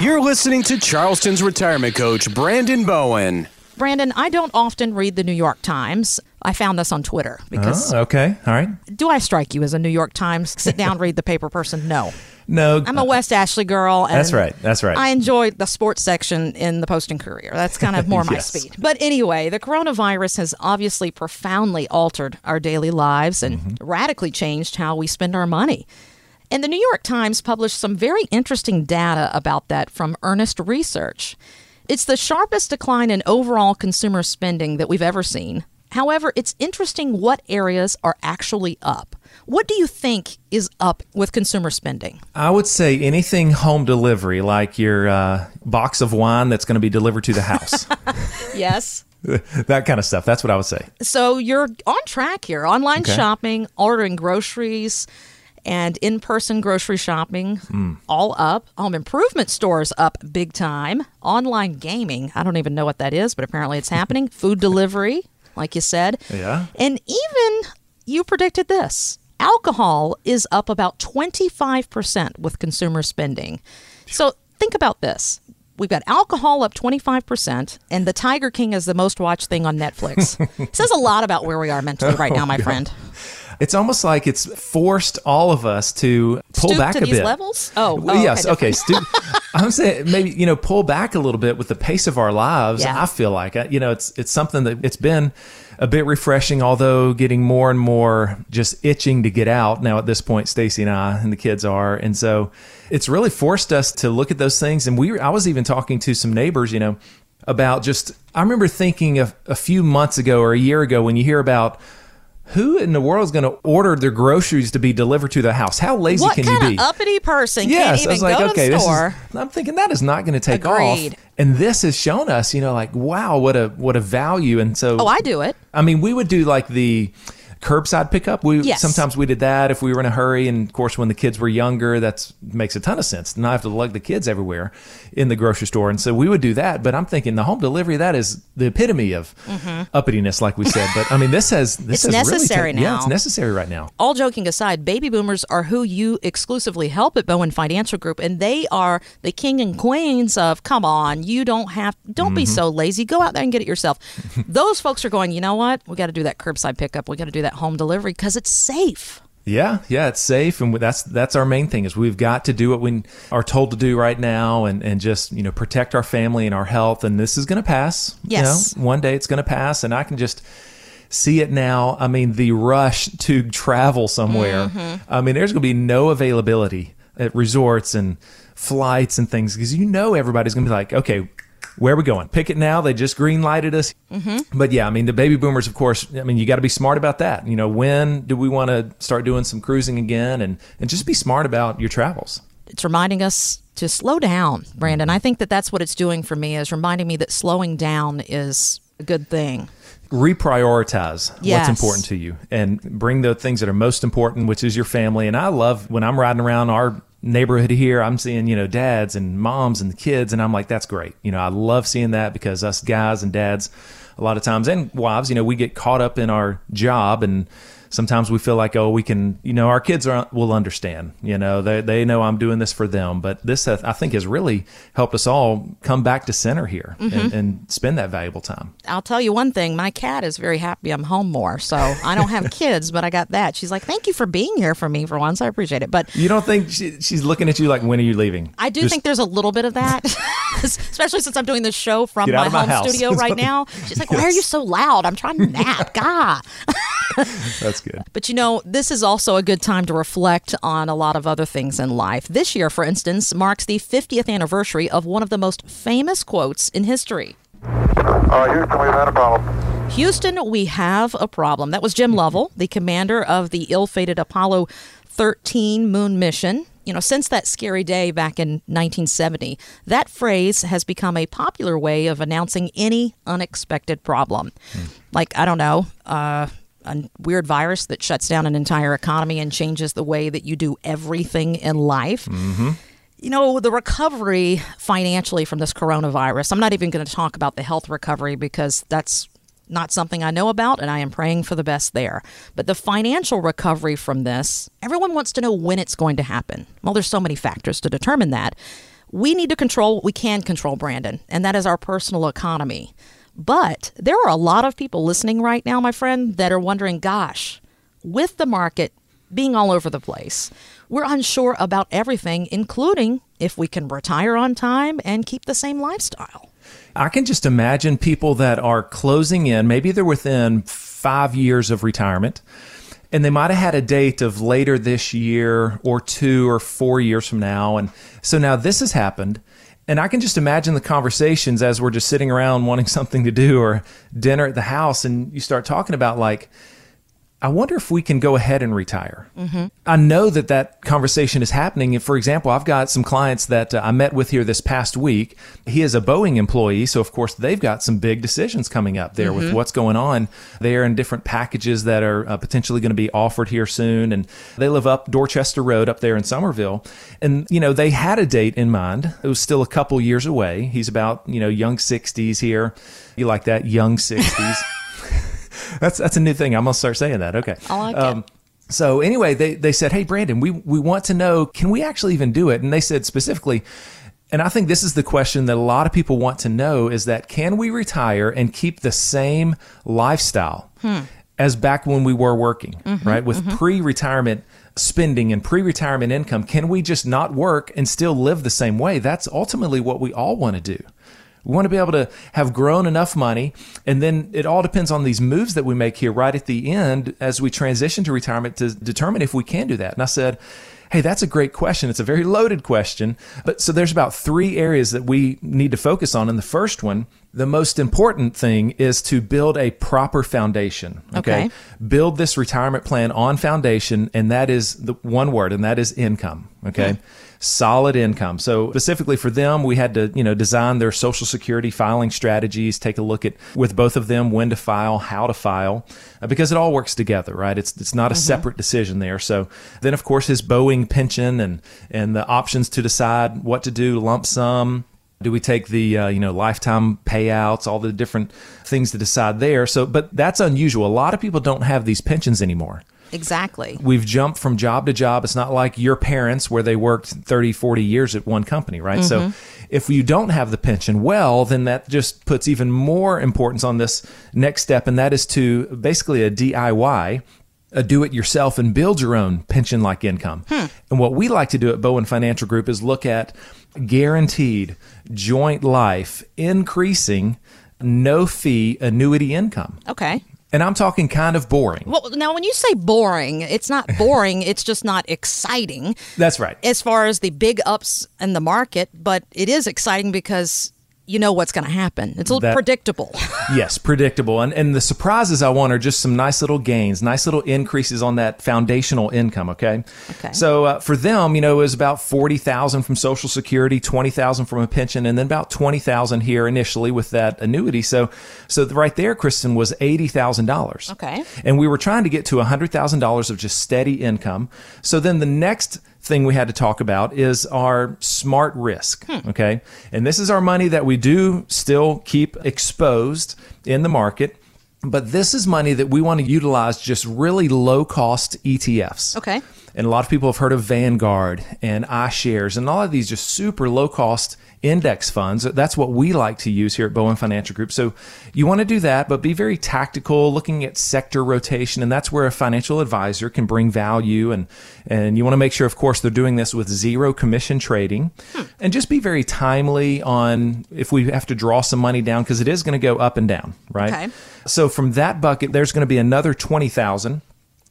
You're listening to Charleston's retirement coach, Brandon Bowen. Brandon, I don't often read the New York Times. I found this on Twitter because Oh, okay. All right. do I strike you as a New York Times sit down read the paper person? No. No. I'm a West Ashley girl. And That's right. That's right. I enjoy the sports section in the Post and Courier. That's kind of more my speed. But anyway, the coronavirus has obviously profoundly altered our daily lives and Mm-hmm. radically changed how we spend our money. And the New York Times published some very interesting data about that from Earnest Research. It's the sharpest decline in overall consumer spending that we've ever seen. However, it's interesting what areas are actually up. What do you think is up with consumer spending? I would say anything home delivery, like your uh, box of wine that's going to be delivered to the house. Yes. that kind of stuff. That's what I would say. So you're on track here. Online Okay. shopping, ordering groceries, and in person grocery shopping, Hmm. all up. Home improvement stores up big time. Online gaming, I don't even know what that is, but apparently it's happening. Food delivery, like you said. Yeah. And even you predicted this alcohol is up about 25% with consumer spending. So think about this. We've got alcohol up 25%, and the Tiger King is the most watched thing on Netflix. Says a lot about where we are mentally right now, my friend. It's almost like it's forced all of us to pull Stoop back to a bit. levels? Oh, oh Well, oh, yes. okay, Okay. Stu- I'm saying maybe you know pull back a little bit with the pace of our lives. Yeah. I feel like I- you know it's it's something that it's been a bit refreshing, although getting more and more just itching to get out now. At this point, Stacy and I and the kids are, and so it's really forced us to look at those things. And we, I was even talking to some neighbors, you know, about just. I remember thinking a, a few months ago or a year ago when you hear about. Who in the world is going to order their groceries to be delivered to the house? How lazy What can you be? of uppity person yes, can't I even was like, go okay, to the store? is. I'm thinking that is not going to take Agreed. off, and this has shown us, you know, like wow, what a what a value, and so Oh, I do it. I mean, we would do like the curbside pickup. We Yes. sometimes we did that if we were in a hurry, and of course, when the kids were younger, that makes a ton of sense. Not have to lug the kids everywhere in the grocery store, and so we would do that. But I'm thinking the home delivery that is the epitome of uppityness, like we said. But I mean, this has this Mm-hmm. It's has really necessary taken- Yeah, it's necessary right now. all joking aside, baby boomers are who you exclusively help at Bowen Financial Group, and they are the king and queens of come on, you don't have, don't Mm-hmm. be so lazy, go out there and get it yourself. Those folks are going, you know what? We got to do that curbside pickup, we got to do that home delivery because it's safe. Yeah, yeah, it's safe, and that's that's our main thing is we've got to do what we are told to do right now, and and just you know protect our family and our health, and this is going to pass. Yes. you know, one day it's going to pass, and I can just see it now. I mean, the rush to travel somewhere. Mm-hmm. I mean, there's going to be no availability at resorts and flights and things because you know everybody's going to be like, okay. Where are we going? Pick it now. They just green lighted us. Mm-hmm. But yeah, I mean, the baby boomers, of course, I mean, you got to be smart about that. You know, when do we want to start doing some cruising again and, and just be smart about your travels? It's reminding us to slow down, Brandon. I mm-hmm. think that that's what it's doing for me is reminding me that slowing down is a good thing. reprioritize Yes. what's important to you and bring the things that are most important which is your family and i love when i'm riding around our neighborhood here i'm seeing you know dads and moms and kids and i'm like that's great. You know i love seeing that because us guys and dads a lot of times and wives you know we get caught up in our job and sometimes we feel like oh we can you know our kids are will understand you know they, they know i'm doing this for them but this uh, i think has really helped us all come back to center here and, and spend that valuable time I'll tell you one thing. My cat is very happy I'm home more. So I don't have kids, but I got that. She's like, thank you for being here for me for once. I appreciate it. But You don't think she, she's looking at you like, when are you leaving? I do Just- think there's a little bit of that, especially since I'm doing this show from Get my my home house. studio right now. She's like, why are you so loud? I'm trying to nap. God. That's good. But you know, this is also a good time to reflect on a lot of other things in life. This year, for instance, marks the 50th anniversary of one of the most famous quotes in history. Uh, Houston, we've had a problem. Houston, we have a problem. That was Jim Lovell, the commander of the ill fated Apollo 13 moon mission. You know, since that scary day back in 1970, that phrase has become a popular way of announcing any unexpected problem. Like, I don't know, uh, a weird virus that shuts down an entire economy and changes the way that you do everything in life. You know, the recovery financially from this coronavirus, I'm not even going to talk about the health recovery because that's not something I know about, and I am praying for the best there. But the financial recovery from this, everyone wants to know when it's going to happen. Well, there's so many factors to determine that. We need to control what we can control, Brandon, and that is our personal economy. But there are a lot of people listening right now, my friend, that are wondering, gosh, with the market being all over the place, we're unsure about everything, including if we can retire on time and keep the same lifestyle. I can just imagine people that are closing in, maybe they're within five years of retirement, and they might have had a date of later this year or two or four years from now. And so now this has happened. And I can just imagine the conversations as we're just sitting around wanting something to do or dinner at the house, and you start talking about like, I wonder if we can go ahead and retire. Mm-hmm. I know that that conversation is happening. For example, I've got some clients that uh, I met with here this past week. He is a Boeing employee, so of course they've got some big decisions coming up there mm-hmm. with what's going on there and different packages that are uh, potentially going to be offered here soon. And they live up Dorchester Road up there in Summerville. And, you know, they had a date in mind. It was still a couple years away. He's about, you know, young 60s here. You like that? Young 60s. that's that's a new thing. I'm gonna start saying that. Okay. I like um, it. So anyway, they they said, "Hey, Brandon, we we want to know, can we actually even do it?" And they said specifically, and I think this is the question that a lot of people want to know: is that can we retire and keep the same lifestyle hmm. as back when we were working, mm-hmm, right? With mm-hmm. pre-retirement spending and pre-retirement income, can we just not work and still live the same way? That's ultimately what we all want to do. We want to be able to have grown enough money. And then it all depends on these moves that we make here right at the end as we transition to retirement to determine if we can do that. And I said, Hey, that's a great question. It's a very loaded question. But so there's about three areas that we need to focus on. And the first one, the most important thing is to build a proper foundation. Okay? okay. Build this retirement plan on foundation. And that is the one word, and that is income. Okay. Solid income. So specifically for them, we had to, you know, design their social security filing strategies, take a look at with both of them when to file, how to file, uh, because it all works together, right? It's it's not a mm-hmm. separate decision there. So then of course his Boeing pension and and the options to decide what to do, lump sum, do we take the uh, you know lifetime payouts, all the different things to decide there? So, but that's unusual. A lot of people don't have these pensions anymore. Exactly. We've jumped from job to job. It's not like your parents where they worked 30, 40 years at one company, right? Mm-hmm. So if you don't have the pension, well, then that just puts even more importance on this next step. And that is to basically a DIY, a do it yourself and build your own pension like income. Hmm. And what we like to do at Bowen Financial Group is look at guaranteed joint life increasing no fee annuity income. Okay. And I'm talking kind of boring. Well, now when you say boring, it's not boring, it's just not exciting. That's right. As far as the big ups in the market, but it is exciting because you know what's going to happen. It's a little that, predictable. yes, predictable. And and the surprises I want are just some nice little gains, nice little increases on that foundational income. Okay. Okay. So uh, for them, you know, it was about forty thousand from Social Security, twenty thousand from a pension, and then about twenty thousand here initially with that annuity. So so right there, Kristen was eighty thousand dollars. Okay. And we were trying to get to hundred thousand dollars of just steady income. So then the next thing we had to talk about is our smart risk. Hmm. Okay. And this is our money that we do still keep exposed in the market. But this is money that we want to utilize just really low cost ETFs. Okay. And a lot of people have heard of Vanguard and iShares and all of these just super low cost index funds. That's what we like to use here at Bowen Financial Group. So you want to do that, but be very tactical, looking at sector rotation, and that's where a financial advisor can bring value. And and you want to make sure, of course, they're doing this with zero commission trading, hmm. and just be very timely on if we have to draw some money down because it is going to go up and down, right? Okay. So from that bucket, there's going to be another twenty thousand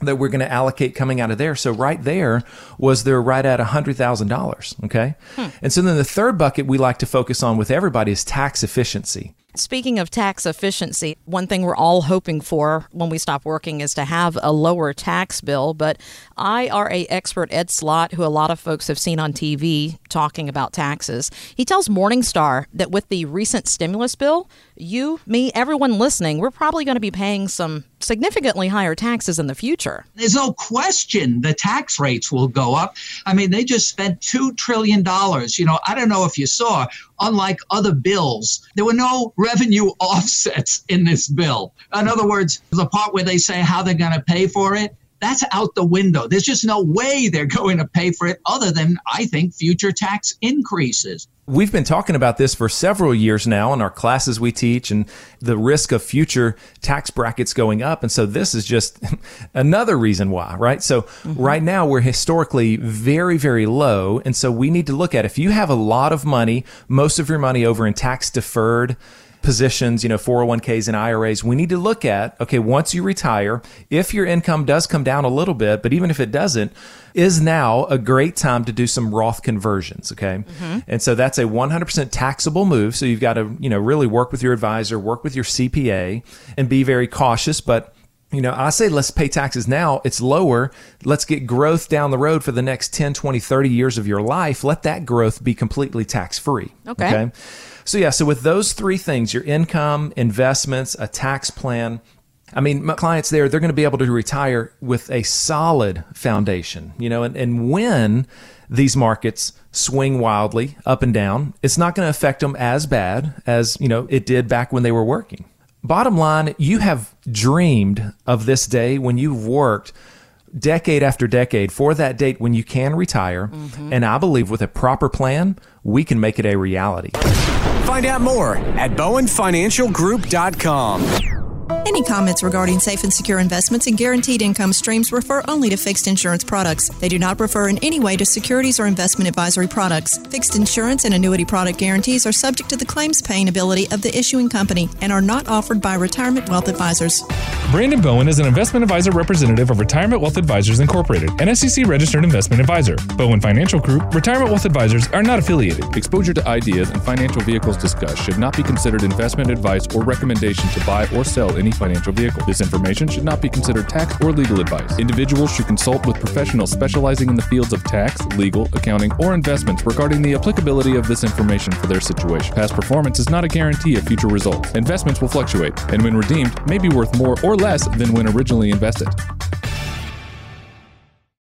that we're going to allocate coming out of there. So right there was there right at $100,000. Okay. Hmm. And so then the third bucket we like to focus on with everybody is tax efficiency. Speaking of tax efficiency, one thing we're all hoping for when we stop working is to have a lower tax bill. But IRA expert Ed Slott, who a lot of folks have seen on TV talking about taxes, he tells Morningstar that with the recent stimulus bill, you, me, everyone listening, we're probably going to be paying some significantly higher taxes in the future. There's no question the tax rates will go up. I mean, they just spent $2 trillion. You know, I don't know if you saw, unlike other bills, there were no revenue offsets in this bill. In other words, the part where they say how they're going to pay for it, that's out the window. There's just no way they're going to pay for it other than, I think, future tax increases. We've been talking about this for several years now in our classes we teach and the risk of future tax brackets going up. And so this is just another reason why, right? So mm-hmm. right now we're historically very, very low. And so we need to look at if you have a lot of money, most of your money over in tax deferred positions, you know, 401ks and IRAs, we need to look at, okay, once you retire, if your income does come down a little bit, but even if it doesn't, is now a great time to do some Roth conversions, okay? Mm-hmm. And so that's a 100% taxable move. So you've got to, you know, really work with your advisor, work with your CPA and be very cautious, but you know, I say let's pay taxes now. It's lower. Let's get growth down the road for the next 10, 20, 30 years of your life. Let that growth be completely tax free. Okay. okay. So, yeah, so with those three things your income, investments, a tax plan, I mean, my clients there, they're going to be able to retire with a solid foundation, you know, and, and when these markets swing wildly up and down, it's not going to affect them as bad as, you know, it did back when they were working. Bottom line, you have dreamed of this day when you've worked decade after decade for that date when you can retire. Mm-hmm. And I believe with a proper plan, we can make it a reality. Find out more at bowenfinancialgroup.com. Any comments regarding safe and secure investments and guaranteed income streams refer only to fixed insurance products. They do not refer in any way to securities or investment advisory products. Fixed insurance and annuity product guarantees are subject to the claims paying ability of the issuing company and are not offered by retirement wealth advisors. Brandon Bowen is an investment advisor representative of Retirement Wealth Advisors Incorporated, an SEC registered investment advisor. Bowen Financial Group, Retirement Wealth Advisors are not affiliated. Exposure to ideas and financial vehicles discussed should not be considered investment advice or recommendation to buy or sell any financial vehicle. This information should not be considered tax or legal advice. Individuals should consult with professionals specializing in the fields of tax, legal, accounting, or investments regarding the applicability of this information for their situation. Past performance is not a guarantee of future results. Investments will fluctuate, and when redeemed, may be worth more or less than when originally invested.